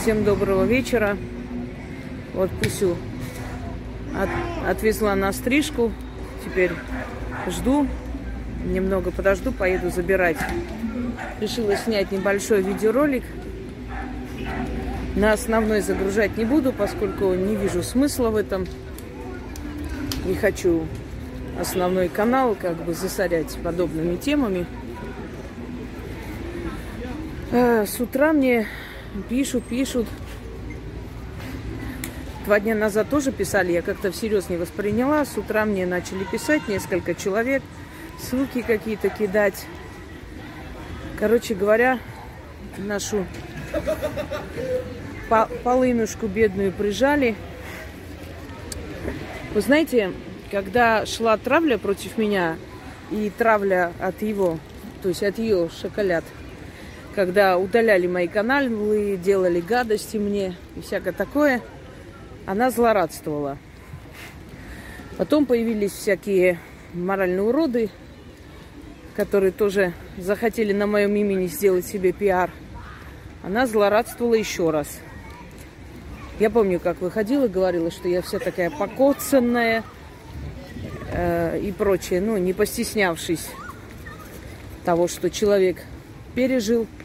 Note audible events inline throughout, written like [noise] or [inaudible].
Всем доброго вечера. Вот Пусю от, отвезла на стрижку. Теперь жду. Немного подожду, поеду забирать. Решила снять небольшой видеоролик. На основной загружать не буду, поскольку не вижу смысла в этом. Не хочу основной канал как бы засорять подобными темами. А, с утра мне пишут, пишут. Два дня назад тоже писали, я как-то всерьез не восприняла. С утра мне начали писать несколько человек, ссылки какие-то кидать. Короче говоря, нашу полынушку бедную прижали. Вы знаете, когда шла травля против меня и травля от его, то есть от ее шоколад, когда удаляли мои каналы, делали гадости мне и всякое такое, она злорадствовала. Потом появились всякие моральные уроды, которые тоже захотели на моем имени сделать себе пиар. Она злорадствовала еще раз. Я помню, как выходила, говорила, что я вся такая покоцанная э, и прочее, ну, не постеснявшись того, что человек пережил –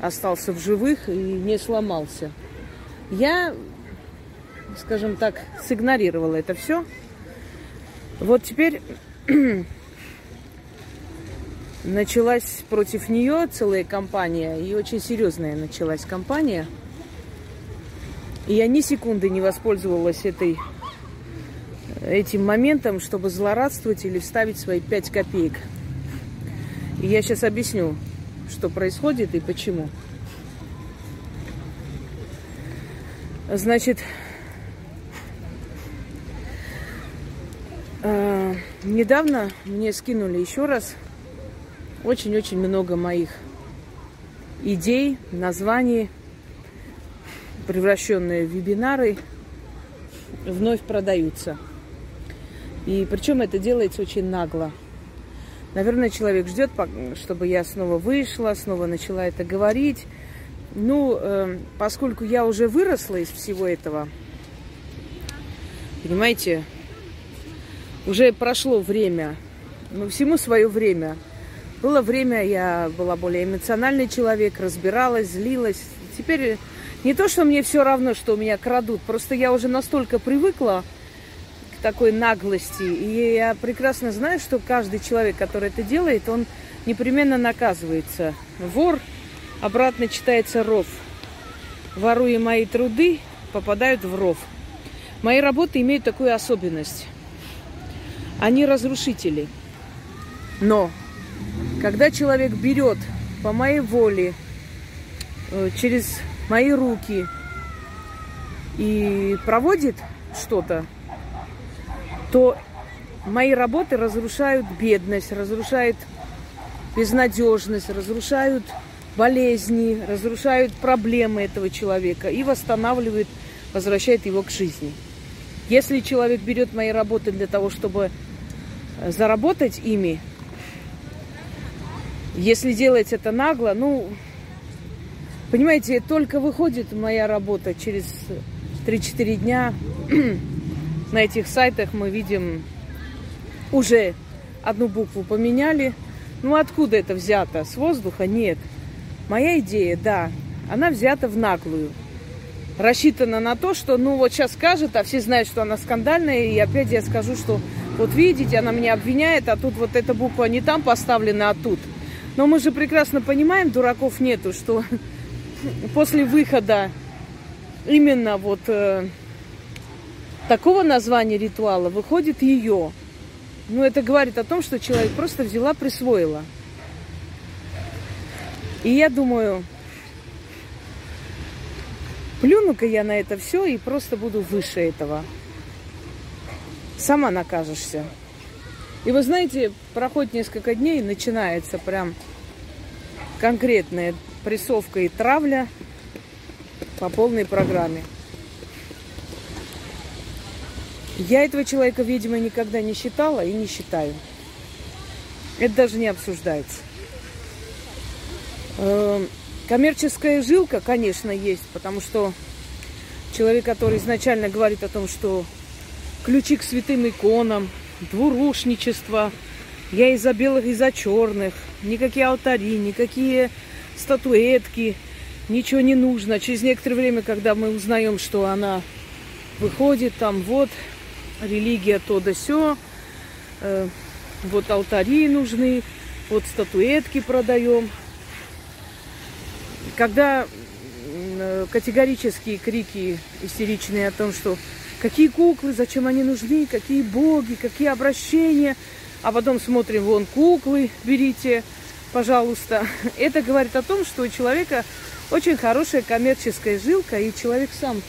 остался в живых и не сломался. Я, скажем так, сигнорировала это все. Вот теперь [clears throat] началась против нее целая кампания, и очень серьезная началась кампания. И я ни секунды не воспользовалась этой, этим моментом, чтобы злорадствовать или вставить свои пять копеек. И я сейчас объясню, что происходит и почему. Значит, э, недавно мне скинули еще раз очень-очень много моих идей, названий, превращенные в вебинары, вновь продаются. И причем это делается очень нагло. Наверное, человек ждет, чтобы я снова вышла, снова начала это говорить. Ну, э, поскольку я уже выросла из всего этого, понимаете, уже прошло время, ну, всему свое время. Было время, я была более эмоциональный человек, разбиралась, злилась. Теперь не то, что мне все равно, что у меня крадут, просто я уже настолько привыкла, такой наглости. И я прекрасно знаю, что каждый человек, который это делает, он непременно наказывается. Вор, обратно читается ров. Воруя мои труды, попадают в ров. Мои работы имеют такую особенность. Они разрушители. Но когда человек берет по моей воле, э, через мои руки и проводит что-то, то мои работы разрушают бедность, разрушают безнадежность, разрушают болезни, разрушают проблемы этого человека и восстанавливают, возвращают его к жизни. Если человек берет мои работы для того, чтобы э, заработать ими, если делать это нагло, ну, понимаете, только выходит моя работа через 3-4 дня, [clears throat] на этих сайтах мы видим уже одну букву поменяли. Ну откуда это взято? С воздуха? Нет. Моя идея, да, она взята в наглую. Рассчитана на то, что ну вот сейчас скажет, а все знают, что она скандальная, и опять я скажу, что вот видите, она меня обвиняет, а тут вот эта буква не там поставлена, а тут. Но мы же прекрасно понимаем, дураков нету, что [laughs] после выхода именно вот э, такого названия ритуала выходит ее. Ну, это говорит о том, что человек просто взяла, присвоила. И я думаю, плюну-ка я на это все и просто буду выше этого. Сама накажешься. И вы знаете, проходит несколько дней, начинается прям конкретная прессовка и травля по полной программе. Я этого человека, видимо, никогда не считала и не считаю. Это даже не обсуждается. Эм, Коммерческая жилка, конечно, есть, потому что человек, который изначально говорит о том, что ключи к святым иконам, двурушничество, я из-за белых, из-за черных, никакие алтари, никакие статуэтки, ничего не нужно. Через некоторое время, когда мы узнаем, что она выходит, там вот религия то да сё, э, вот алтари нужны, вот статуэтки продаем. Когда э, категорические крики истеричные о том, что какие куклы, зачем они нужны, какие боги, какие обращения, а потом смотрим, вон куклы, берите, пожалуйста. [laughs] Это говорит о том, что у человека очень хорошая коммерческая жилка, и человек сам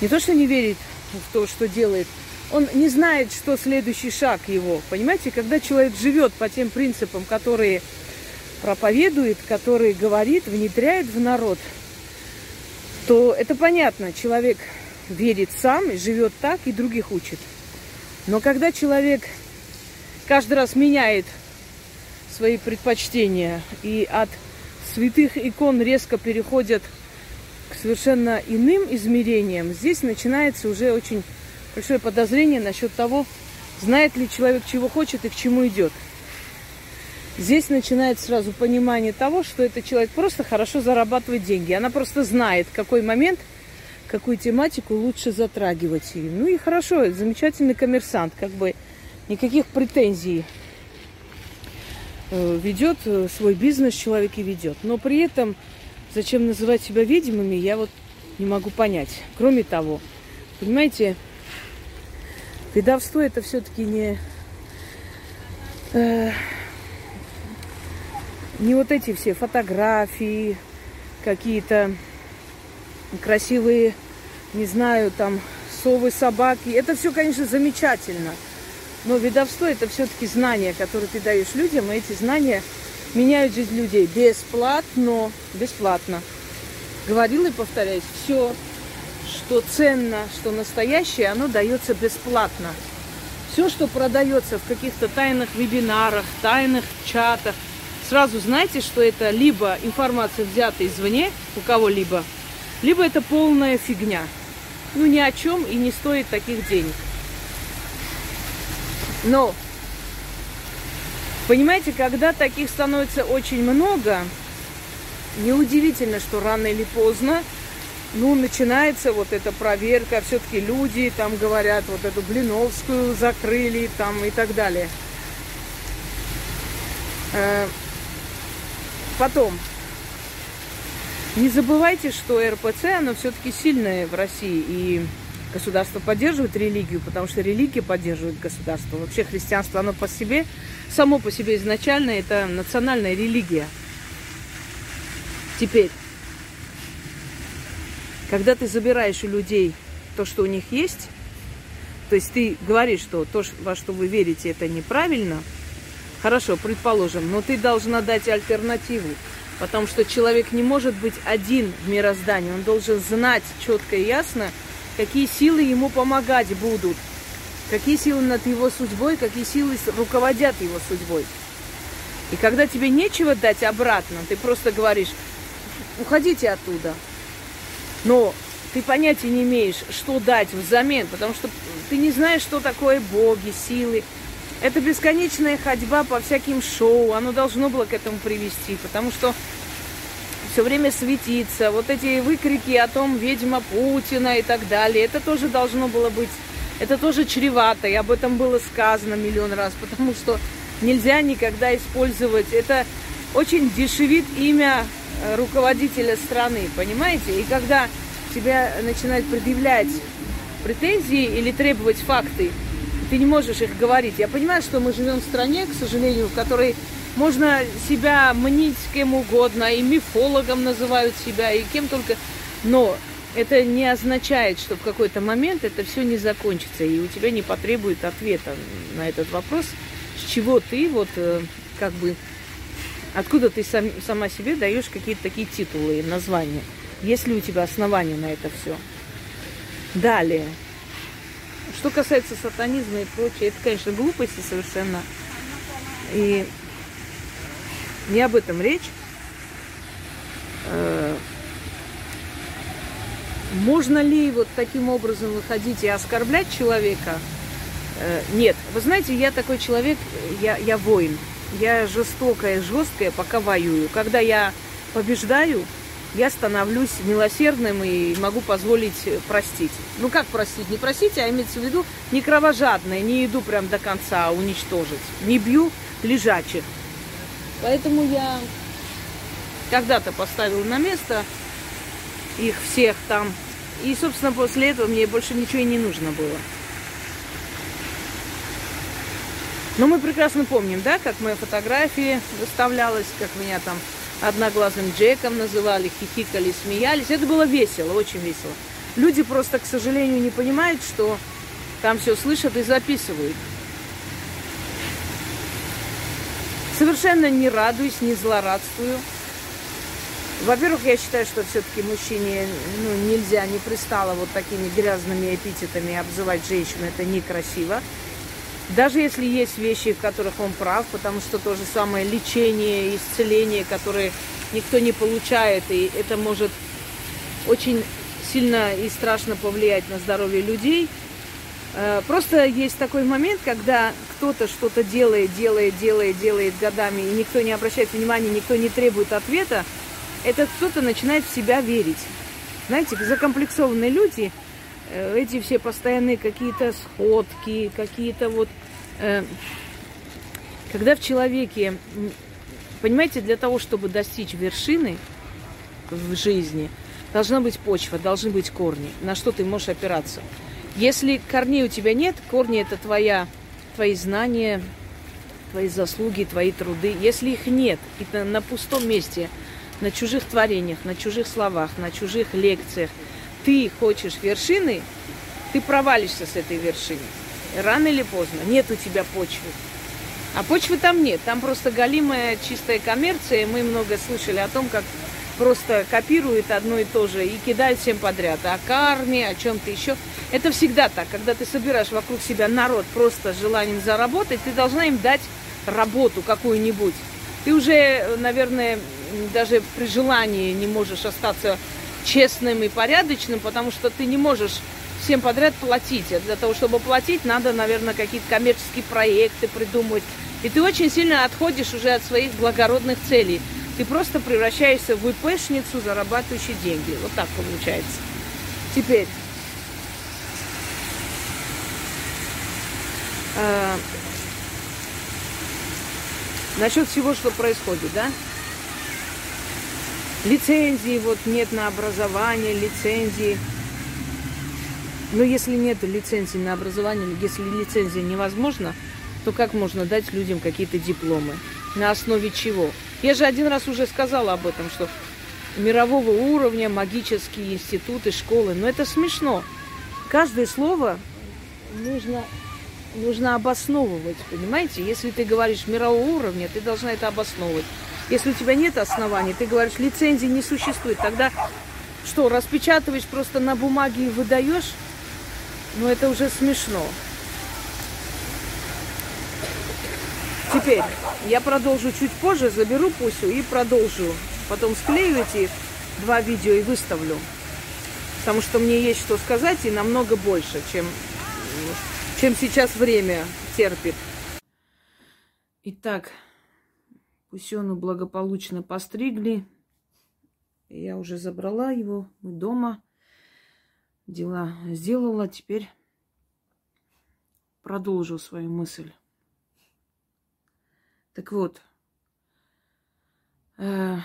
не то, что не верит в то, что делает, он не знает, что следующий шаг его. Понимаете, когда человек живет по тем принципам, которые проповедует, которые говорит, внедряет в народ, то это понятно. Человек верит сам живет так, и других учит. Но когда человек каждый раз меняет свои предпочтения и от святых икон резко переходят к совершенно иным измерениям, здесь начинается уже очень большое подозрение насчет того, знает ли человек, чего хочет и к чему идет. Здесь начинается сразу понимание того, что этот человек просто хорошо зарабатывает деньги. Она просто знает, в какой момент, какую тематику лучше затрагивать. Ну и хорошо, замечательный коммерсант, как бы никаких претензий э, ведет э, свой бизнес человек и ведет. Но при этом, зачем называть себя ведьмами, я вот не могу понять. Кроме того, понимаете, Ведовство это все-таки не, э, не вот эти все фотографии, какие-то красивые, не знаю, там совы, собаки. Это все, конечно, замечательно. Но ведовство это все-таки знания, которые ты даешь людям, и эти знания меняют жизнь людей бесплатно, бесплатно. Говорила и повторяюсь, все, что ценно, что настоящее, оно дается бесплатно. Все, что продается в каких-то тайных вебинарах, тайных чатах, сразу знайте, что это либо информация взята извне у кого-либо, либо это полная фигня. Ну, ни о чем и не стоит таких денег. Но, понимаете, когда таких становится очень много, неудивительно, что рано или поздно ну, начинается вот эта проверка, все-таки люди там говорят, вот эту Блиновскую закрыли там и так далее. Э, потом, не забывайте, что РПЦ, оно все-таки сильное в России, и государство поддерживает религию, потому что религия поддерживает государство. Вообще христианство, оно по себе, само по себе изначально это национальная религия. Теперь, когда ты забираешь у людей то, что у них есть, то есть ты говоришь, что то, во что вы верите, это неправильно, хорошо, предположим, но ты должна дать альтернативу, потому что человек не может быть один в мироздании, он должен знать четко и ясно, какие силы ему помогать будут, какие силы над его судьбой, какие силы руководят его судьбой. И когда тебе нечего дать обратно, ты просто говоришь, уходите оттуда, но ты понятия не имеешь, что дать взамен, потому что ты не знаешь, что такое боги, силы. Это бесконечная ходьба по всяким шоу, оно должно было к этому привести, потому что все время светится, вот эти выкрики о том, ведьма Путина и так далее, это тоже должно было быть, это тоже чревато, и об этом было сказано миллион раз, потому что нельзя никогда использовать, это очень дешевит имя Э, руководителя страны, понимаете? И когда тебя начинают предъявлять претензии или требовать факты, ты не можешь их говорить. Я понимаю, что мы живем в стране, к сожалению, в которой можно себя мнить кем угодно, и мифологом называют себя, и кем только. Но это не означает, что в какой-то момент это все не закончится, и у тебя не потребует ответа на этот вопрос, с чего ты вот э, как бы Откуда ты сам, сама себе даешь какие-то такие титулы и названия? Есть ли у тебя основания на это все? Далее. Что касается сатанизма и прочее, это, конечно, глупости совершенно. И не об этом речь. Э, можно ли вот таким образом выходить и оскорблять человека? Э, нет. Вы знаете, я такой человек, я, я воин. Я жестокая, жесткая, пока воюю. Когда я побеждаю, я становлюсь милосердным и могу позволить простить. Ну как простить? Не простить, а имеется в виду не кровожадное, не иду прям до конца уничтожить. Не бью лежачих. Поэтому я когда-то поставила на место их всех там. И, собственно, после этого мне больше ничего и не нужно было. Но мы прекрасно помним, да, как моя фотография выставлялась, как меня там одноглазым Джеком называли, хихикали, смеялись. Это было весело, очень весело. Люди просто, к сожалению, не понимают, что там все слышат и записывают. Совершенно не радуюсь, не злорадствую. Во-первых, я считаю, что все-таки мужчине ну, нельзя, не пристало вот такими грязными эпитетами обзывать женщину. Это некрасиво. Даже если есть вещи, в которых он прав, потому что то же самое лечение, исцеление, которое никто не получает, и это может очень сильно и страшно повлиять на здоровье людей. Э, просто есть такой момент, когда кто-то что-то делает, делает, делает, делает годами, и никто не обращает внимания, никто не требует ответа, этот кто-то начинает в себя верить. Знаете, закомплексованные люди, э, эти все постоянные какие-то сходки, какие-то вот Э, когда в человеке, понимаете, для того, чтобы достичь вершины в жизни, должна быть почва, должны быть корни, на что ты можешь опираться. Если корней у тебя нет, корни это твоя, твои знания, твои заслуги, твои труды. Если их нет, и на, пустом месте, на чужих творениях, на чужих словах, на чужих лекциях, ты хочешь вершины, ты провалишься с этой вершины. Рано или поздно. Нет у тебя почвы. А почвы там нет. Там просто галимая чистая коммерция. Мы много слышали о том, как просто копируют одно и то же и кидают всем подряд. О карме, о чем-то еще. Это всегда так. Когда ты собираешь вокруг себя народ просто желанием заработать, ты должна им дать работу какую-нибудь. Ты уже, наверное, даже при желании не можешь остаться честным и порядочным, потому что ты не можешь всем подряд платить. А для того, чтобы платить, надо, наверное, какие-то коммерческие проекты придумывать. И ты очень сильно отходишь уже от своих благородных целей. Ты просто превращаешься в ИПшницу, зарабатывающую деньги. Вот так получается. Теперь. Э, насчет всего, что происходит, да? Лицензии вот нет на образование, лицензии но если нет лицензии на образование, если лицензия невозможна, то как можно дать людям какие-то дипломы? На основе чего? Я же один раз уже сказала об этом, что мирового уровня магические институты, школы. Но это смешно. Каждое слово нужно, нужно обосновывать, понимаете? Если ты говоришь мирового уровня, ты должна это обосновывать. Если у тебя нет оснований, ты говоришь, лицензии не существует, тогда что, распечатываешь просто на бумаге и выдаешь? Ну, это уже смешно. Теперь я продолжу чуть позже, заберу Пусю и продолжу. Потом склею эти два видео и выставлю. Потому что мне есть что сказать и намного больше, чем, чем сейчас время терпит. Итак, Пусену благополучно постригли. Я уже забрала его дома дела сделала, теперь продолжу свою мысль. Так вот, э,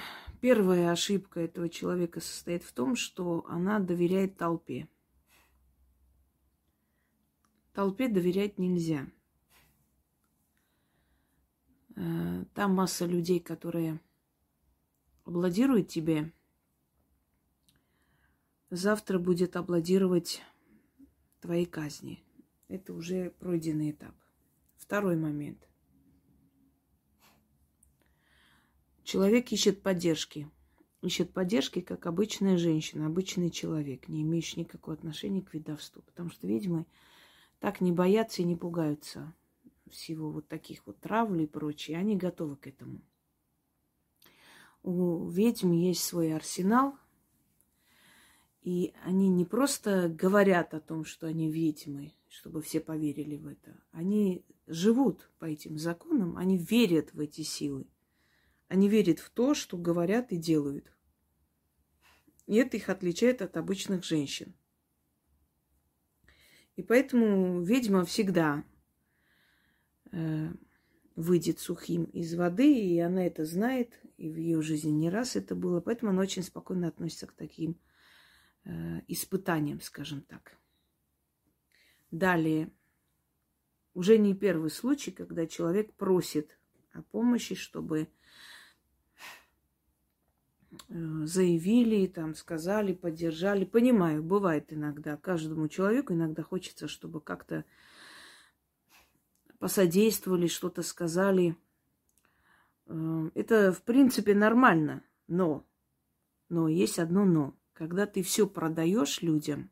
первая ошибка этого человека состоит в том, что она доверяет толпе. Толпе доверять нельзя. Э, там масса людей, которые аплодируют тебе – завтра будет аплодировать твоей казни. Это уже пройденный этап. Второй момент. Человек ищет поддержки. Ищет поддержки, как обычная женщина, обычный человек, не имеющий никакого отношения к ведовству. Потому что ведьмы так не боятся и не пугаются всего вот таких вот травли и прочее. Они готовы к этому. у ведьм есть свой арсенал, и они не просто говорят о том, что они ведьмы, чтобы все поверили в это. Они живут по этим законам, они верят в эти силы. Они верят в то, что говорят и делают. И это их отличает от обычных женщин. И поэтому ведьма всегда э, выйдет сухим из воды, и она это знает, и в ее жизни не раз это было. Поэтому она очень спокойно относится к таким э, испытаниям, скажем так. Далее, уже не первый случай, когда человек просит о помощи, чтобы заявили, там, сказали, поддержали. Понимаю, бывает иногда. Каждому человеку иногда хочется, чтобы как-то посодействовали, что-то сказали. Э, это, в принципе, нормально. Но, но есть одно но. Когда ты все продаешь людям,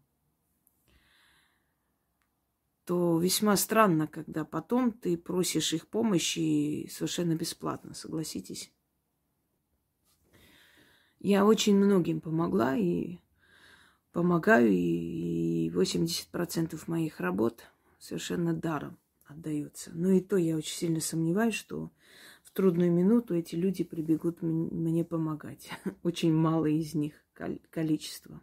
то весьма странно, когда потом ты просишь их помощи совершенно бесплатно, согласитесь. Я очень многим помогла и помогаю, и 80% моих работ совершенно даром отдаются. Но и то я очень сильно сомневаюсь, что в трудную минуту эти люди прибегут мне помогать. [laughs] Очень мало из них количество.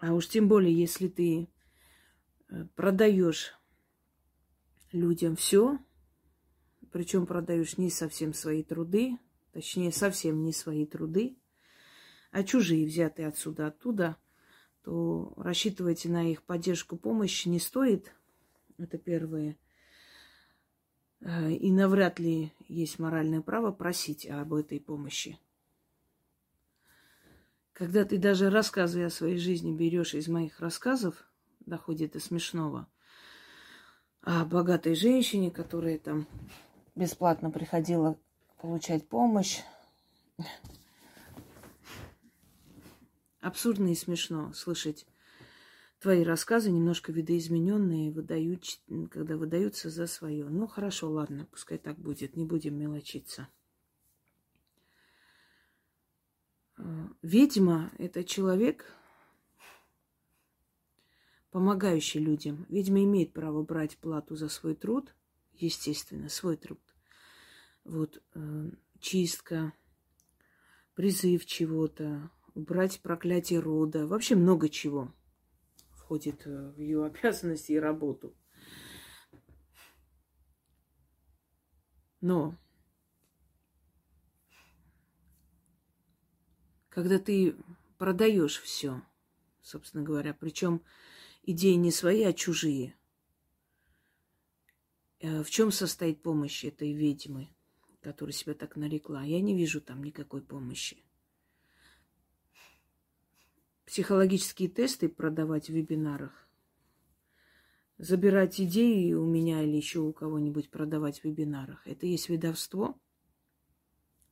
А уж тем более, если ты э, продаешь людям все, причем продаешь не совсем свои труды, точнее, совсем не свои труды, а чужие, взятые отсюда, оттуда, то рассчитывайте на их поддержку, помощь не стоит. Это первое. Э, и навряд ли есть моральное право просить об этой помощи. Когда ты даже рассказывая о своей жизни берешь из моих рассказов, доходит до смешного, о богатой женщине, которая там бесплатно приходила получать помощь. Абсурдно и смешно слышать твои рассказы, немножко видоизмененные, выдают, когда выдаются за свое. Ну, хорошо, ладно, пускай так будет, не будем мелочиться. Ведьма – это человек, помогающий людям. Ведьма имеет право брать плату за свой труд, естественно, свой труд вот э, чистка, призыв чего-то, убрать проклятие рода, вообще много чего входит э, в ее [laughs] обязанности и работу. Но когда ты продаешь все, собственно говоря, причем идеи не свои, а чужие, э, в чем состоит помощь этой ведьмы? Которая себя так нарекла. Я не вижу там никакой помощи. Психологические тесты продавать в вебинарах. Забирать идеи у меня или еще у кого-нибудь продавать в вебинарах. Это есть ведовство.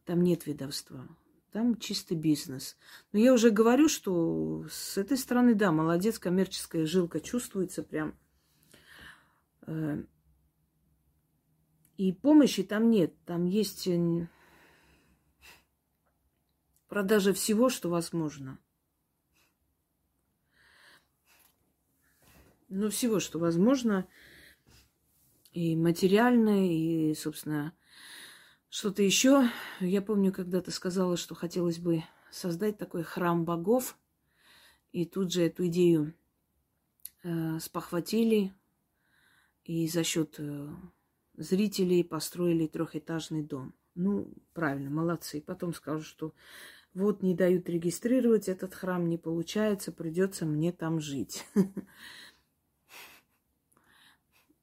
Там нет ведовства. Там чистый бизнес. Но я уже говорю, что с этой стороны, да, молодец, коммерческая жилка чувствуется прям. И помощи там нет. Там есть э, продажа всего, что возможно. Ну, всего, что возможно. И материальное, и, собственно, что-то еще. Я помню, когда ты сказала, что хотелось бы создать такой храм богов. И тут же эту идею э, спохватили. И за счет э, зрителей построили трехэтажный дом. Ну, правильно, молодцы. Потом скажут, что вот не дают регистрировать этот храм, не получается, придется мне там жить. [laughs]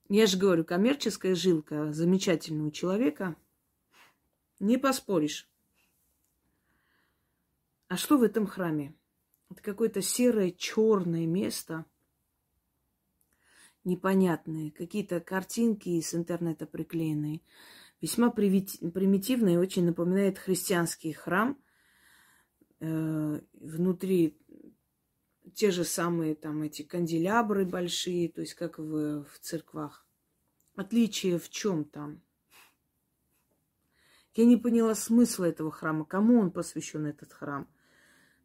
Я же говорю, коммерческая жилка замечательного человека, не поспоришь. А что в этом храме? Это какое-то серое, черное место – непонятные, какие-то картинки с интернета приклеенные. Весьма примитивно очень напоминает христианский храм. Э, внутри те же самые там эти канделябры большие, то есть как в, в церквах. Отличие в чем там? Я не поняла смысла этого храма, кому он посвящен этот храм,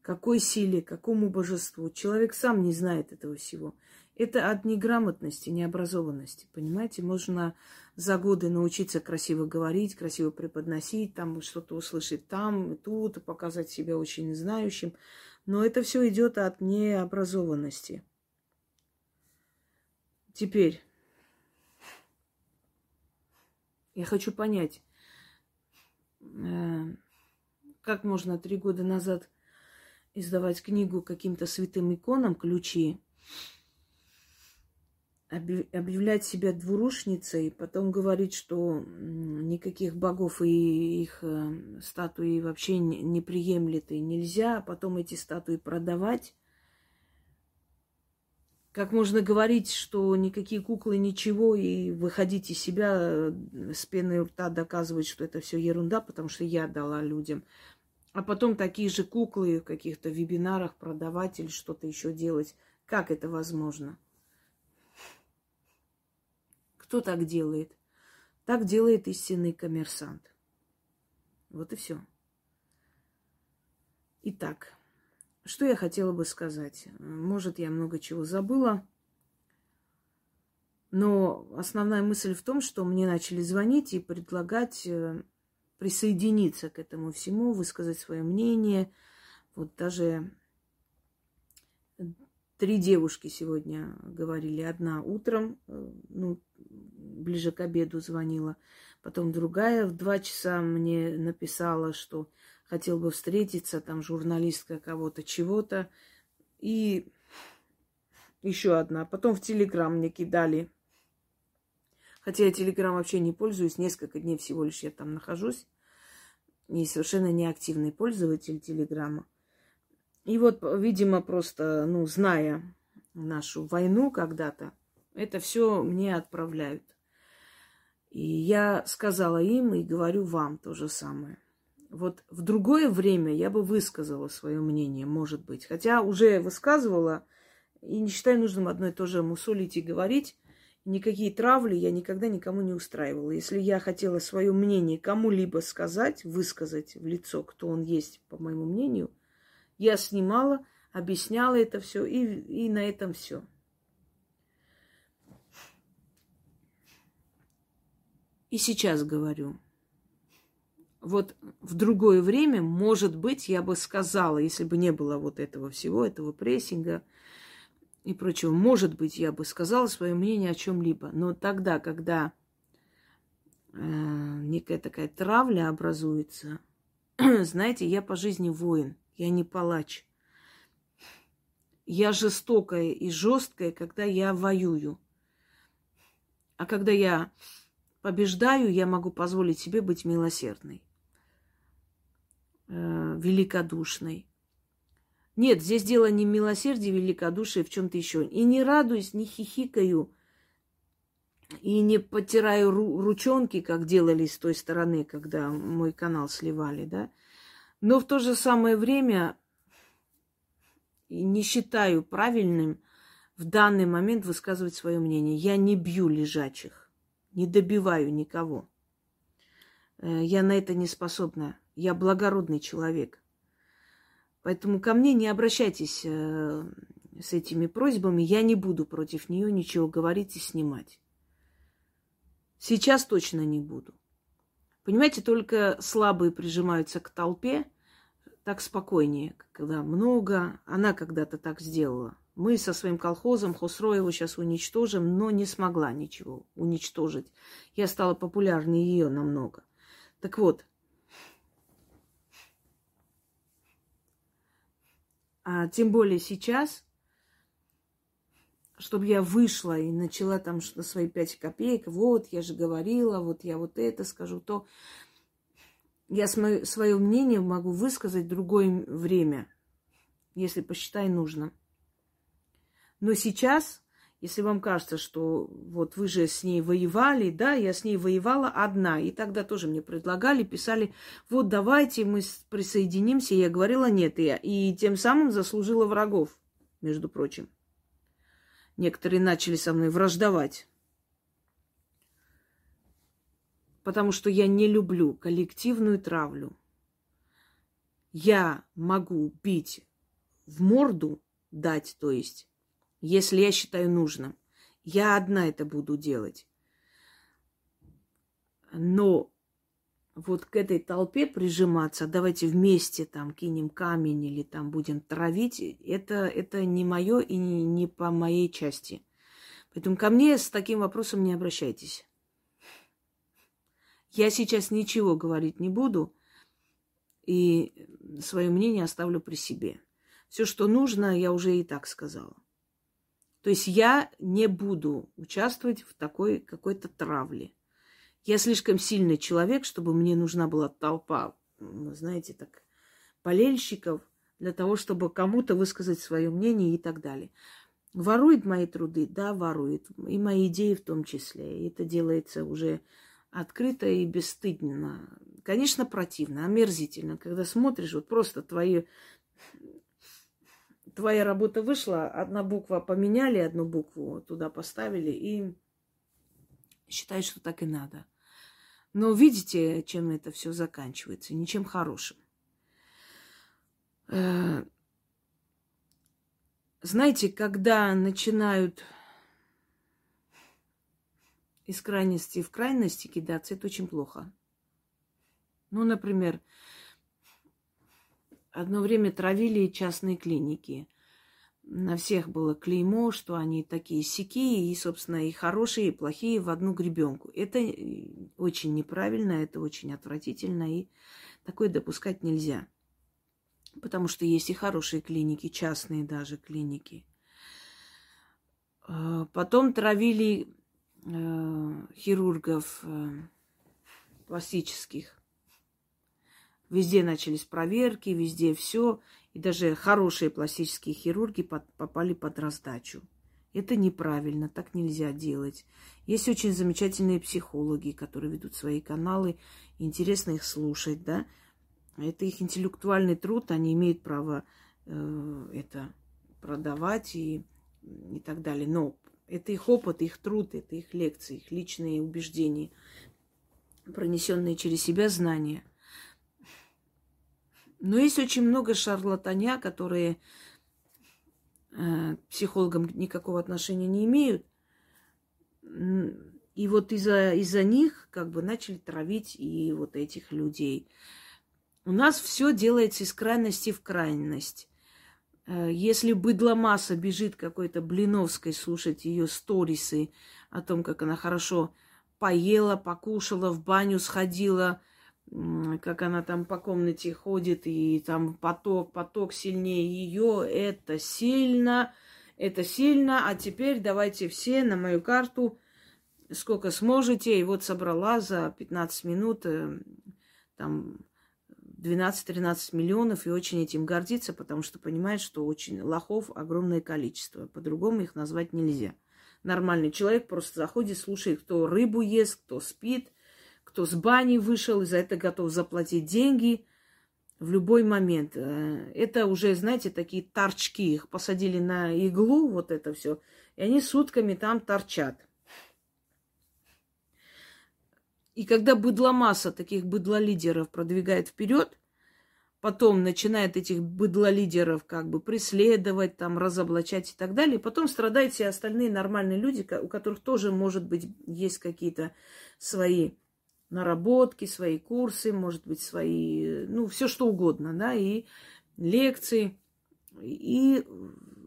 какой силе, какому божеству. Человек сам не знает этого всего. Это от неграмотности, необразованности, понимаете? Можно за годы научиться красиво говорить, красиво преподносить, там что-то услышать там, тут, показать себя очень знающим. Но это все идет от необразованности. Теперь я хочу понять, э, как можно три года назад издавать книгу каким-то святым иконам ключи, объявлять себя двурушницей, потом говорить, что никаких богов и их э, статуи вообще не приемлет и нельзя, а потом эти статуи продавать. Как можно говорить, что никакие куклы ничего, и выходить из себя э, с пеной у рта, доказывать, что это все ерунда, потому что я дала людям. А потом такие же куклы в каких-то вебинарах продавать или что-то еще делать. Как это возможно? Кто так делает? Так делает истинный коммерсант. Вот и все. Итак, что я хотела бы сказать? Может, я много чего забыла, но основная мысль в том, что мне начали звонить и предлагать э, присоединиться к этому всему, высказать свое мнение. Вот даже три девушки сегодня говорили. Одна утром, э, ну, ближе к обеду звонила. Потом другая в два часа мне написала, что хотел бы встретиться, там журналистка кого-то, чего-то. И еще одна. Потом в Телеграм мне кидали. Хотя я Телеграм вообще не пользуюсь, несколько дней всего лишь я там нахожусь. И совершенно неактивный пользователь Телеграма. И вот, видимо, просто, ну, зная нашу войну когда-то, это все мне отправляют. И я сказала им и говорю вам то же самое. Вот в другое время я бы высказала свое мнение, может быть. Хотя уже высказывала, и не считаю нужным одно и то же мусолить и говорить. Никакие травли я никогда никому не устраивала. Если я хотела свое мнение кому-либо сказать, высказать в лицо, кто он есть, по моему мнению, я снимала, объясняла это все, и, и на этом все. И сейчас говорю. Вот в другое время, может быть, я бы сказала, если бы не было вот этого всего, этого прессинга и прочего, может быть, я бы сказала свое мнение о чем-либо. Но тогда, когда э, некая такая травля образуется, [clears throat] знаете, я по жизни воин, я не палач. Я жестокая и жесткая, когда я воюю. А когда я побеждаю, я могу позволить себе быть милосердной, э, великодушной. Нет, здесь дело не в милосердии, в чем-то еще. И не радуюсь, не хихикаю, и не потираю ру- ручонки, как делали с той стороны, когда мой канал сливали, да. Но в то же самое время не считаю правильным в данный момент высказывать свое мнение. Я не бью лежачих не добиваю никого. Э, я на это не способна. Я благородный человек. Поэтому ко мне не обращайтесь э, с этими просьбами. Я не буду против нее ничего говорить и снимать. Сейчас точно не буду. Понимаете, только слабые прижимаются к толпе, так спокойнее, когда много. Она когда-то так сделала. Мы со своим колхозом Хосроеву сейчас уничтожим, но не смогла ничего уничтожить. Я стала популярнее ее намного. Так вот, а тем более сейчас, чтобы я вышла и начала там свои пять копеек, вот, я же говорила, вот я вот это скажу, то я свое мнение могу высказать в другое время, если посчитаю нужным. Но сейчас, если вам кажется, что вот вы же с ней воевали, да, я с ней воевала одна, и тогда тоже мне предлагали, писали, вот давайте мы присоединимся, я говорила нет, и, я, и тем самым заслужила врагов, между прочим. Некоторые начали со мной враждовать. потому что я не люблю коллективную травлю. Я могу бить в морду, дать, то есть, если я считаю нужным. Я одна это буду делать. Но вот к этой толпе прижиматься, давайте вместе там кинем камень или там будем травить, это, это не мое и не, не по моей части. Поэтому ко мне с таким вопросом не обращайтесь. Я сейчас ничего говорить не буду и свое мнение оставлю при себе. Все, что нужно, я уже и так сказала. То есть я не буду участвовать в такой какой-то травле. Я слишком сильный человек, чтобы мне нужна была толпа, знаете, так, болельщиков, для того, чтобы кому-то высказать свое мнение и так далее. Ворует мои труды? Да, ворует. И мои идеи в том числе. И это делается уже открыто и бесстыдно. Конечно, противно, омерзительно, когда смотришь, вот просто твои, твоя работа вышла, одна буква поменяли, одну букву туда поставили и считают, что так и надо. Но видите, чем это все заканчивается? Ничем хорошим. Э, знаете, когда начинают из крайности в крайности кидаться, это очень плохо. Ну, например, одно время травили частные клиники – на всех было клеймо, что они такие сики, и, собственно, и хорошие, и плохие в одну гребенку. Это э, очень неправильно, это очень отвратительно, и такое допускать нельзя. Потому что есть и хорошие клиники, частные даже клиники. А, потом травили э, хирургов э, пластических. Везде начались проверки, везде все. И даже хорошие пластические хирурги под, попали под раздачу. Это неправильно, так нельзя делать. Есть очень замечательные психологи, которые ведут свои каналы. Интересно их слушать, да. Это их интеллектуальный труд, они имеют право э, это продавать и, и так далее. Но это их опыт, их труд, это их лекции, их личные убеждения, пронесенные через себя знания – но есть очень много шарлатаня, которые э, психологам никакого отношения не имеют. И вот из-за из них как бы начали травить и вот этих людей. У нас все делается из крайности в крайность. Э, если быдломасса бежит какой-то Блиновской слушать ее сторисы о том, как она хорошо поела, покушала, в баню сходила – как она там по комнате ходит, и там поток, поток сильнее ее, это сильно, это сильно, а теперь давайте все на мою карту, сколько сможете, и вот собрала за 15 минут э, там 12-13 миллионов. И очень этим гордится, потому что понимает, что очень лохов огромное количество. По-другому их назвать нельзя. Нормальный человек просто заходит, слушает, кто рыбу ест, кто спит – кто с бани вышел и за это готов заплатить деньги в любой момент. Э, это уже, знаете, такие торчки. Их посадили на иглу, вот это все. И они сутками там торчат. И когда быдломасса таких быдлолидеров продвигает вперед, потом начинает этих быдлолидеров как бы преследовать, там, разоблачать и так далее. Потом страдают все остальные нормальные люди, у которых тоже, может быть, есть какие-то свои наработки, свои курсы, может быть, свои, ну, все что угодно, да, и лекции. И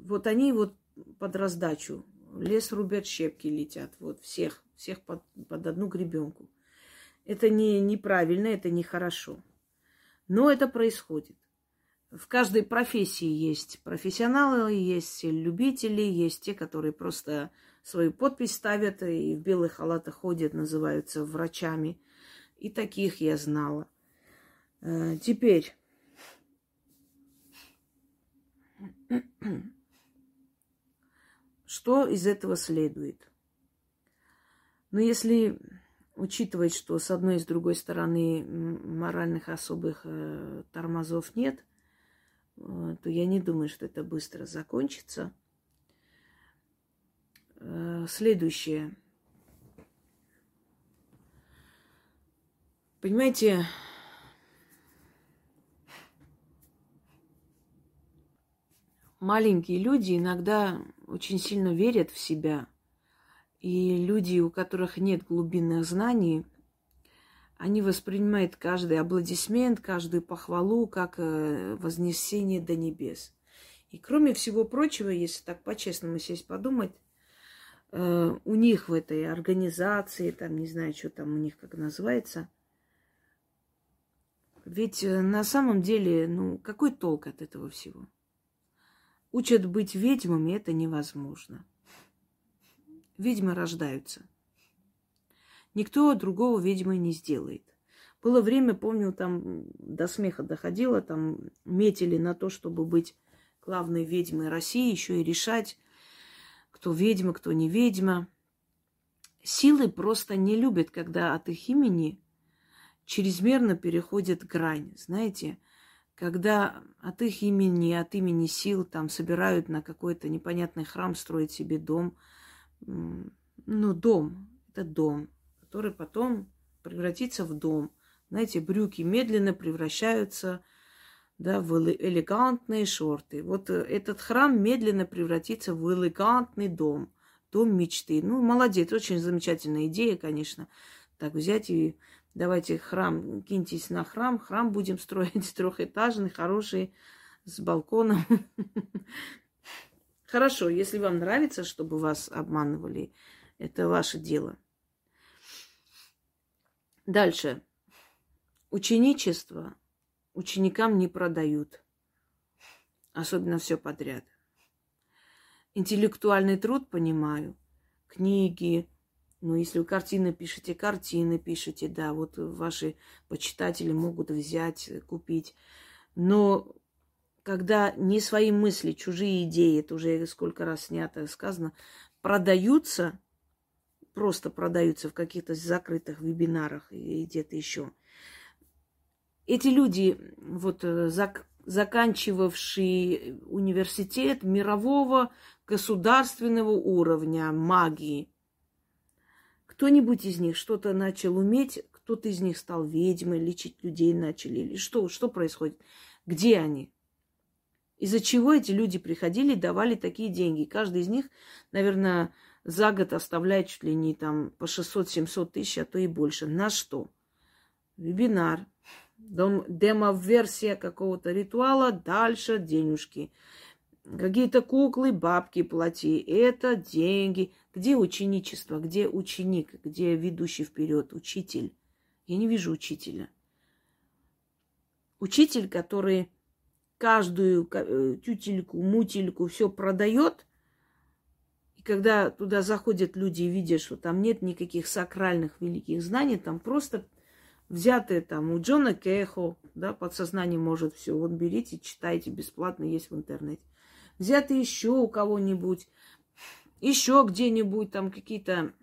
вот они вот под раздачу. Лес рубят, щепки летят. Вот всех, всех под, под одну гребенку. Это не, неправильно, это нехорошо. Но это происходит. В каждой профессии есть профессионалы, есть любители, есть те, которые просто свою подпись ставят и в белых халатах ходят, называются врачами. И таких я знала. Э, теперь. Что из этого следует? Ну, если учитывать, что с одной и с другой стороны моральных особых э, тормозов нет, э, то я не думаю, что это быстро закончится. Следующее – Понимаете, маленькие люди иногда очень сильно верят в себя. И люди, у которых нет глубинных знаний, они воспринимают каждый аплодисмент, каждую похвалу как э, вознесение до небес. И кроме всего прочего, если так по-честному сесть подумать, э, у них в этой организации, там не знаю, что там у них как называется, ведь э, на самом деле, ну, какой толк от этого всего? Учат быть ведьмами, это невозможно. Ведьмы рождаются. Никто другого ведьмой не сделает. Было время, помню, там до смеха доходило, там метили на то, чтобы быть главной ведьмой России, еще и решать, кто ведьма, кто не ведьма. Силы просто не любят, когда от их имени чрезмерно переходит грань. Знаете, когда от их имени, от имени сил там собирают на какой-то непонятный храм строить себе дом. Ну, дом, это дом, который потом превратится в дом. Знаете, брюки медленно превращаются да, в элегантные шорты. Вот э, этот храм медленно превратится в элегантный дом, дом мечты. Ну, молодец, очень замечательная идея, конечно. Так взять и Давайте храм, киньтесь на храм, храм будем строить [laughs] трехэтажный, хороший, с балконом. [laughs] Хорошо, если вам нравится, чтобы вас обманывали, это ваше дело. Дальше. Ученичество ученикам не продают. Особенно все подряд. Интеллектуальный труд понимаю. Книги, ну, если вы картины пишете, картины пишете, да, вот ваши почитатели могут взять, купить. Но когда не свои мысли, чужие идеи, это уже сколько раз снято, сказано, продаются, просто продаются в каких-то закрытых вебинарах и где-то еще. Эти люди, вот э, зак заканчивавшие университет мирового государственного уровня магии – кто-нибудь из них что-то начал уметь, кто-то из них стал ведьмой, лечить людей начали, или что, что происходит? Где они? Из-за чего эти люди приходили и давали такие деньги? Каждый из них, наверное, за год оставляет чуть ли не там по 600-700 тысяч, а то и больше. На что? Вебинар, демо-версия какого-то ритуала, дальше денежки. Какие-то куклы, бабки плати. Это деньги. Где ученичество? Где ученик? Где ведущий вперед? Учитель? Я не вижу учителя. Учитель, который каждую э, тютельку, мутельку все продает, и когда туда заходят люди и видят, что там нет никаких сакральных великих знаний, там просто взятые там у Джона Кэхо, да, подсознание может все, вот берите, читайте, бесплатно есть в интернете. Взятые еще у кого-нибудь, еще где-нибудь там какие-то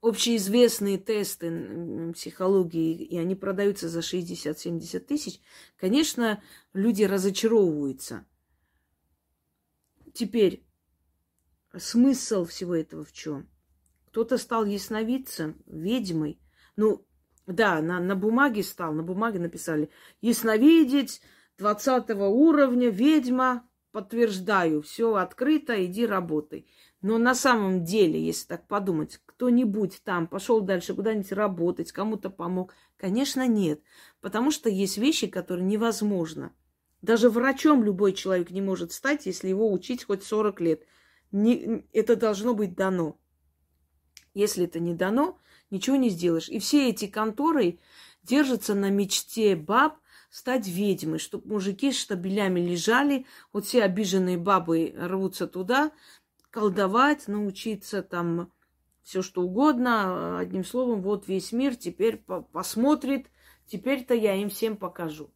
общеизвестные тесты психологии, и они продаются за 60-70 тысяч, конечно, люди разочаровываются. Теперь, смысл всего этого в чем? Кто-то стал ясновидцем, ведьмой. Ну, да, на, на бумаге стал, на бумаге написали ясновидец 20 уровня, ведьма, подтверждаю, все открыто, иди работай. Но на самом деле, если так подумать, кто-нибудь там пошел дальше куда-нибудь работать, кому-то помог? Конечно, нет. Потому что есть вещи, которые невозможно. Даже врачом любой человек не может стать, если его учить хоть 40 лет. Не, это должно быть дано. Если это не дано, ничего не сделаешь. И все эти конторы держатся на мечте баб, стать ведьмой, чтобы мужики с штабелями лежали, вот все обиженные бабы рвутся туда, колдовать, научиться там все что угодно. Одним словом, вот весь мир теперь посмотрит, теперь-то я им всем покажу.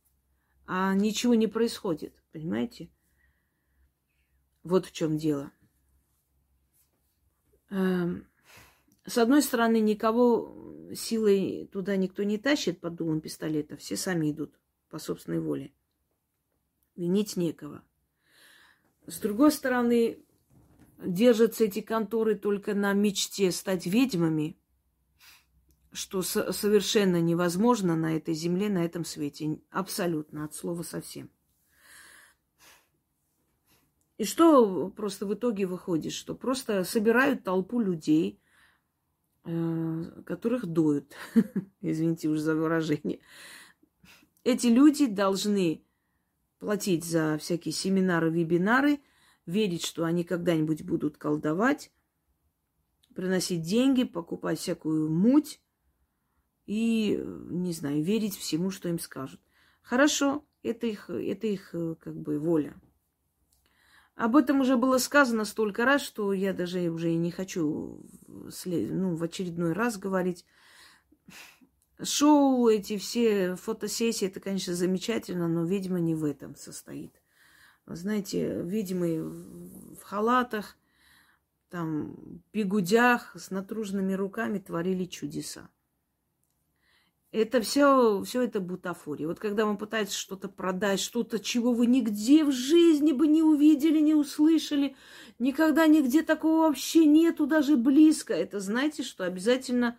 А ничего не происходит, понимаете? Вот в чем дело. Эм, с одной стороны, никого силой туда никто не тащит под дулом пистолета, все сами идут по собственной воле. Винить некого. С другой стороны, держатся эти конторы только на мечте стать ведьмами. что совершенно невозможно на этой земле, на этом свете. Абсолютно, от слова совсем. И что просто в итоге выходит? Что просто собирают толпу людей, э, которых доют. [laughs] Извините уже за выражение. Эти люди должны платить за всякие семинары, вебинары, верить, что они когда-нибудь будут колдовать, приносить деньги, покупать всякую муть и, не знаю, верить всему, что им скажут. Хорошо, это их, это их как бы воля. Об этом уже было сказано столько раз, что я даже уже и не хочу ну, в очередной раз говорить. Шоу, эти все фотосессии, это, конечно, замечательно, но, видимо, не в этом состоит. Знаете, видимые в халатах, там, бегудях, с натруженными руками творили чудеса. Это все, все это бутафория. Вот когда вам пытаются что-то продать, что-то, чего вы нигде в жизни бы не увидели, не услышали, никогда нигде такого вообще нету, даже близко, это знаете, что обязательно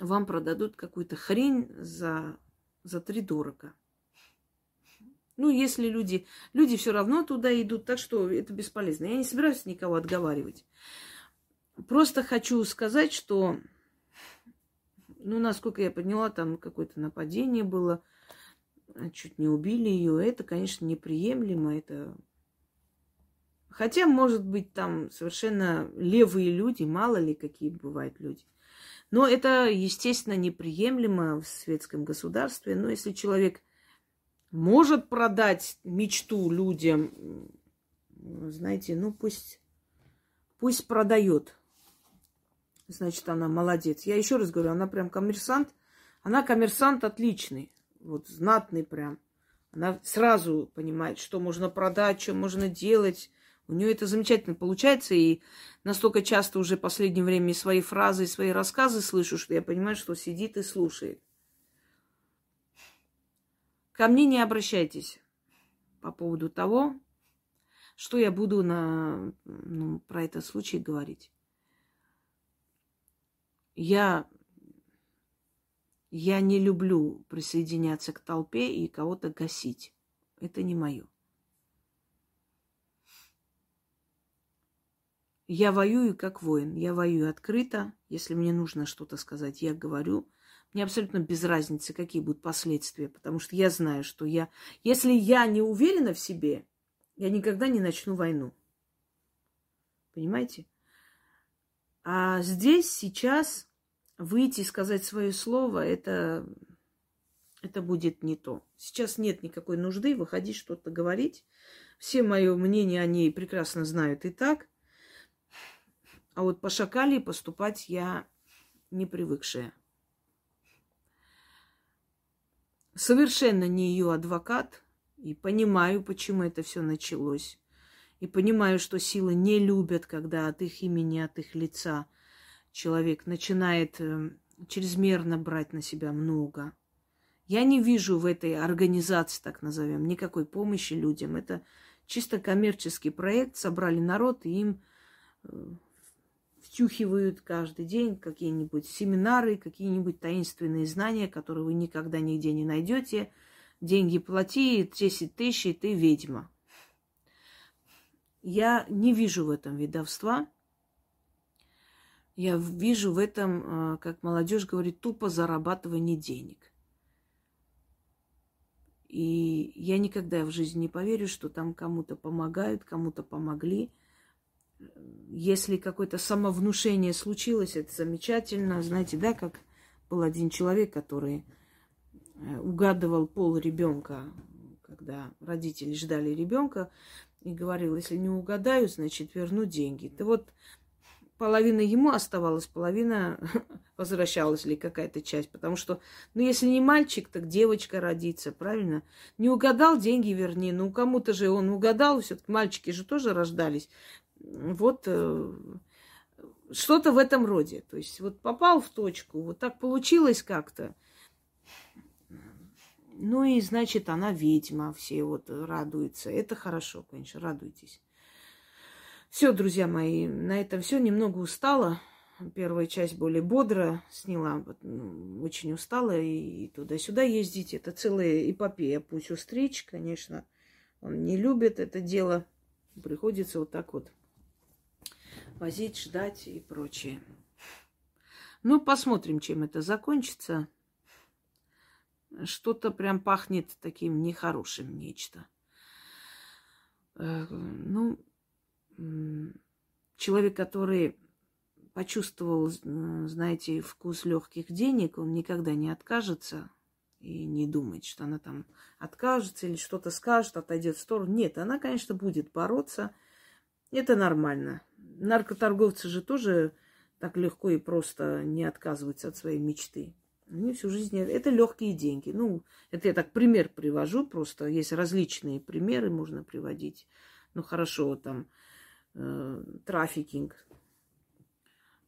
вам продадут какую-то хрень за, за три дорого. Ну, если люди... Люди все равно туда идут, так что это бесполезно. Я не собираюсь никого отговаривать. Просто хочу сказать, что ну, насколько я поняла, там какое-то нападение было, чуть не убили ее. Это, конечно, неприемлемо. Это... Хотя, может быть, там совершенно левые люди, мало ли какие бывают люди. Но это, естественно, неприемлемо в светском государстве. Но если человек может продать мечту людям, знаете, ну пусть, пусть продает значит, она молодец. Я еще раз говорю, она прям коммерсант. Она коммерсант отличный, вот знатный прям. Она сразу понимает, что можно продать, что можно делать. У нее это замечательно получается, и настолько часто уже в последнее время свои фразы, свои рассказы слышу, что я понимаю, что сидит и слушает. Ко мне не обращайтесь по поводу того, что я буду на, ну, про этот случай говорить. Я, я не люблю присоединяться к толпе и кого-то гасить. Это не мое. Я воюю как воин. Я воюю открыто. Если мне нужно что-то сказать, я говорю. Мне абсолютно без разницы, какие будут последствия, потому что я знаю, что я... Если я не уверена в себе, я никогда не начну войну. Понимаете? А здесь сейчас выйти и сказать свое слово, это, это будет не то. Сейчас нет никакой нужды выходить что-то говорить. Все мое мнение о ней прекрасно знают и так. А вот по шакале поступать я не привыкшая. Совершенно не ее адвокат. И понимаю, почему это все началось. И понимаю, что силы не любят, когда от их имени, от их лица человек начинает эм, чрезмерно брать на себя много. Я не вижу в этой организации, так назовем, никакой помощи людям. Это чисто коммерческий проект. Собрали народ, и им э, втюхивают каждый день какие-нибудь семинары, какие-нибудь таинственные знания, которые вы никогда нигде не найдете. Деньги плати, 10 тысяч, и ты ведьма. Я не вижу в этом ведовства. Я вижу в этом, а, как молодежь говорит, тупо зарабатывание денег. И я никогда в жизни не поверю, что там кому-то помогают, кому-то помогли. Если какое-то самовнушение случилось, это замечательно. Знаете, да, как был один человек, который э, угадывал пол ребенка, когда родители ждали ребенка, и говорил, если не угадаю, значит, верну деньги. Да вот половина ему оставалась, половина [laughs] возвращалась ли какая-то часть. Потому что, ну, если не мальчик, так девочка родится, правильно? Не угадал, деньги верни. Ну, кому-то же он угадал, все-таки мальчики же тоже рождались. Вот э, что-то в этом роде. То есть вот попал в точку, вот так получилось как-то. Ну и, значит, она ведьма, все вот радуются. Это хорошо, конечно, радуйтесь. Все, друзья мои, на этом все. Немного устала. Первая часть более бодро сняла, очень устала и туда-сюда ездить. Это целая эпопея. Пусть устричь, конечно, он не любит это дело. Приходится вот так вот возить, ждать и прочее. Ну, посмотрим, чем это закончится. Что-то прям пахнет таким нехорошим нечто. Э, ну, человек, который почувствовал, знаете, вкус легких денег, он никогда не откажется и не думает, что она там откажется или что-то скажет, отойдет в сторону. Нет, она, конечно, будет бороться. Это нормально. Наркоторговцы же тоже так легко и просто не отказываются от своей мечты. Они всю жизнь... Это легкие деньги. Ну, это я так пример привожу, просто есть различные примеры, можно приводить. Ну, хорошо, там, э, трафикинг,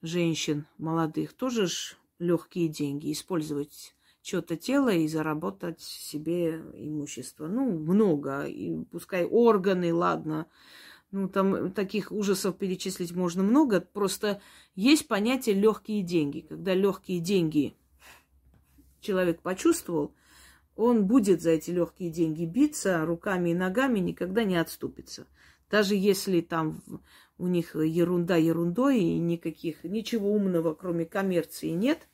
женщин молодых тоже ж легкие деньги. Использовать что-то тело и заработать себе имущество. Ну, много. И пускай органы, ладно. Ну, там таких ужасов перечислить можно много. Просто есть понятие легкие деньги. Когда легкие деньги человек почувствовал, он будет за эти легкие деньги биться руками и ногами, никогда не отступится. Даже если там у них ерунда ерундой и никаких, ничего умного, кроме коммерции, нет,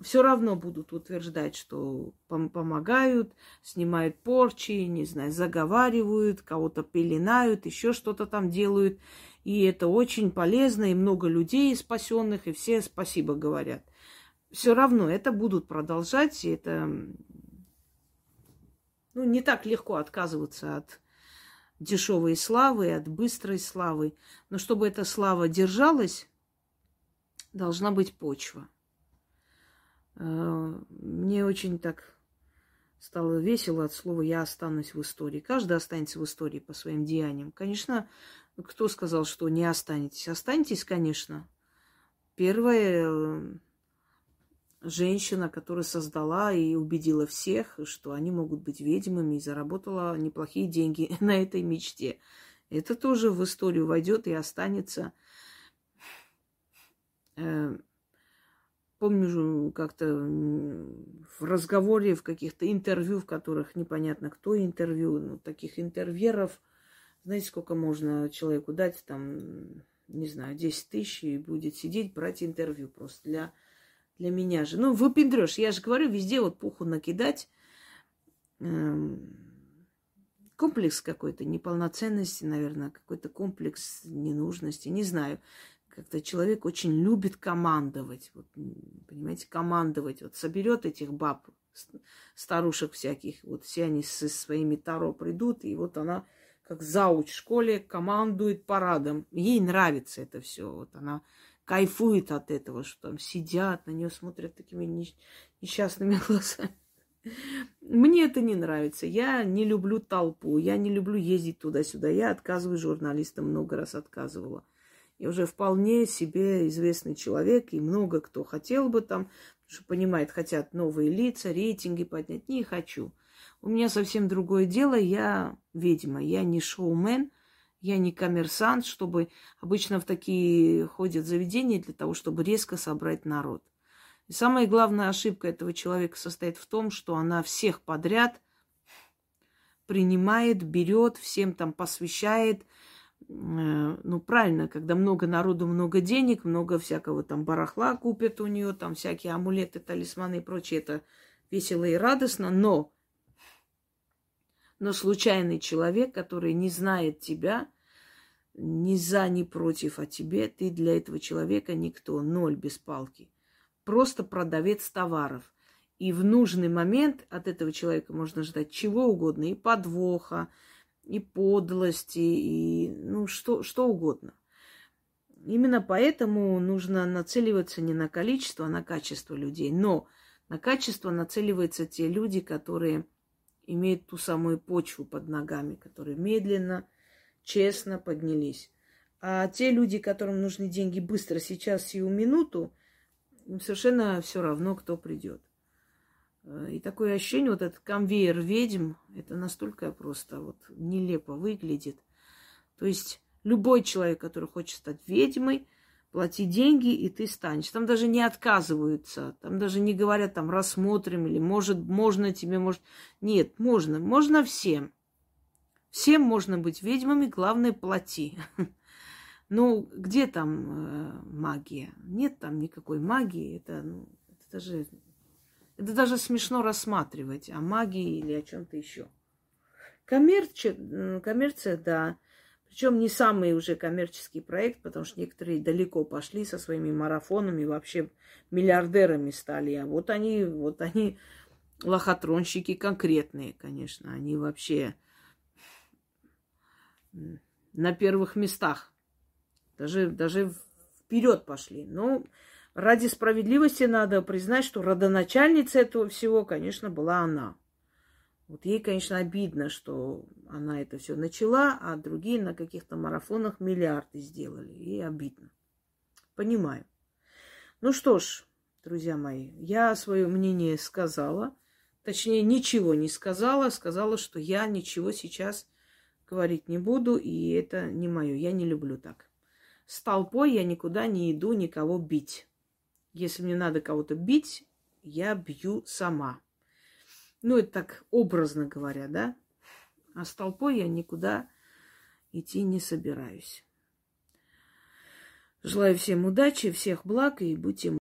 все равно будут утверждать, что пом- помогают, снимают порчи, не знаю, заговаривают, кого-то пеленают, еще что-то там делают. И это очень полезно, и много людей спасенных, и все спасибо говорят. Все равно это будут продолжать, и это ну, не так легко отказываться от дешевой славы, от быстрой славы. Но чтобы эта слава держалась, должна быть почва. Э, мне очень так стало весело от слова «я останусь в истории». Каждый останется в истории по своим деяниям. Конечно, кто сказал, что не останетесь? Останетесь, конечно. Первое женщина, которая создала и убедила всех, что они могут быть ведьмами и заработала неплохие деньги [laughs] на этой мечте. Это тоже в историю войдет и останется. Помню как-то в разговоре, в каких-то интервью, в которых непонятно кто интервью, ну, таких интервьюеров, знаете, сколько можно человеку дать, там, не знаю, 10 тысяч, и будет сидеть, брать интервью просто для для меня же. Ну, выпендрешь. Я же говорю, везде вот пуху накидать. Эм, комплекс какой-то неполноценности, наверное, какой-то комплекс ненужности, не знаю. Как-то человек очень любит командовать. Вот, понимаете, командовать. Вот соберет этих баб, старушек всяких, вот все они со своими таро придут, и вот она как зауч в школе командует парадом. Ей нравится это все. Вот она кайфует от этого, что там сидят, на нее смотрят такими несчастными [laughs] глазами. Мне это не нравится. Я не люблю толпу, я не люблю ездить туда-сюда. Я отказываю журналистам, много раз отказывала. Я уже вполне себе известный человек, и много кто хотел бы там, что понимает, хотят новые лица, рейтинги поднять. Не хочу. У меня совсем другое дело. Я ведьма, я не шоумен, я не коммерсант, чтобы обычно в такие ходят заведения для того, чтобы резко собрать народ. И самая главная ошибка этого человека состоит в том, что она всех подряд принимает, берет, всем там посвящает. Э, ну, правильно, когда много народу, много денег, много всякого там барахла купят у нее, там всякие амулеты, талисманы и прочее, это весело и радостно, но но случайный человек, который не знает тебя, ни за, ни против о тебе, ты для этого человека никто, ноль без палки. Просто продавец товаров. И в нужный момент от этого человека можно ждать чего угодно, и подвоха, и подлости, и ну что, что угодно. Именно поэтому нужно нацеливаться не на количество, а на качество людей. Но на качество нацеливаются те люди, которые имеют ту самую почву под ногами, которые медленно, честно поднялись. А те люди, которым нужны деньги быстро, сейчас, сию минуту, им совершенно все равно, кто придет. Э, и такое ощущение, вот этот конвейер ведьм, это настолько просто вот нелепо выглядит. То есть любой человек, который хочет стать ведьмой, плати деньги, и ты станешь. Там даже не отказываются, там даже не говорят, там, рассмотрим, или может, можно тебе, может... Нет, можно, можно всем. Всем можно быть ведьмами, главное, плати. [laughs] Ну, где там э, магия? Нет там никакой магии. Это, ну, это даже, это даже смешно рассматривать о магии или о чем-то еще. Коммерция, коммерция, да. Причем не самый уже коммерческий проект, потому что некоторые далеко пошли со своими марафонами, вообще миллиардерами стали. А вот они, вот они лохотронщики конкретные, конечно. Они вообще на первых местах. Даже, даже вперед пошли. Но ради справедливости надо признать, что родоначальница этого всего, конечно, была она. Вот ей, конечно, обидно, что она это все начала, а другие на каких-то марафонах миллиарды сделали. И обидно. Понимаю. Ну что ж, друзья мои, я свое мнение сказала. Точнее, ничего не сказала. Сказала, что я ничего сейчас говорить не буду, и это не мое. Я не люблю так. С толпой я никуда не иду никого бить. Если мне надо кого-то бить, я бью сама. Ну, это так образно говоря, да? А с толпой я никуда идти не собираюсь. Желаю всем удачи, всех благ и будьте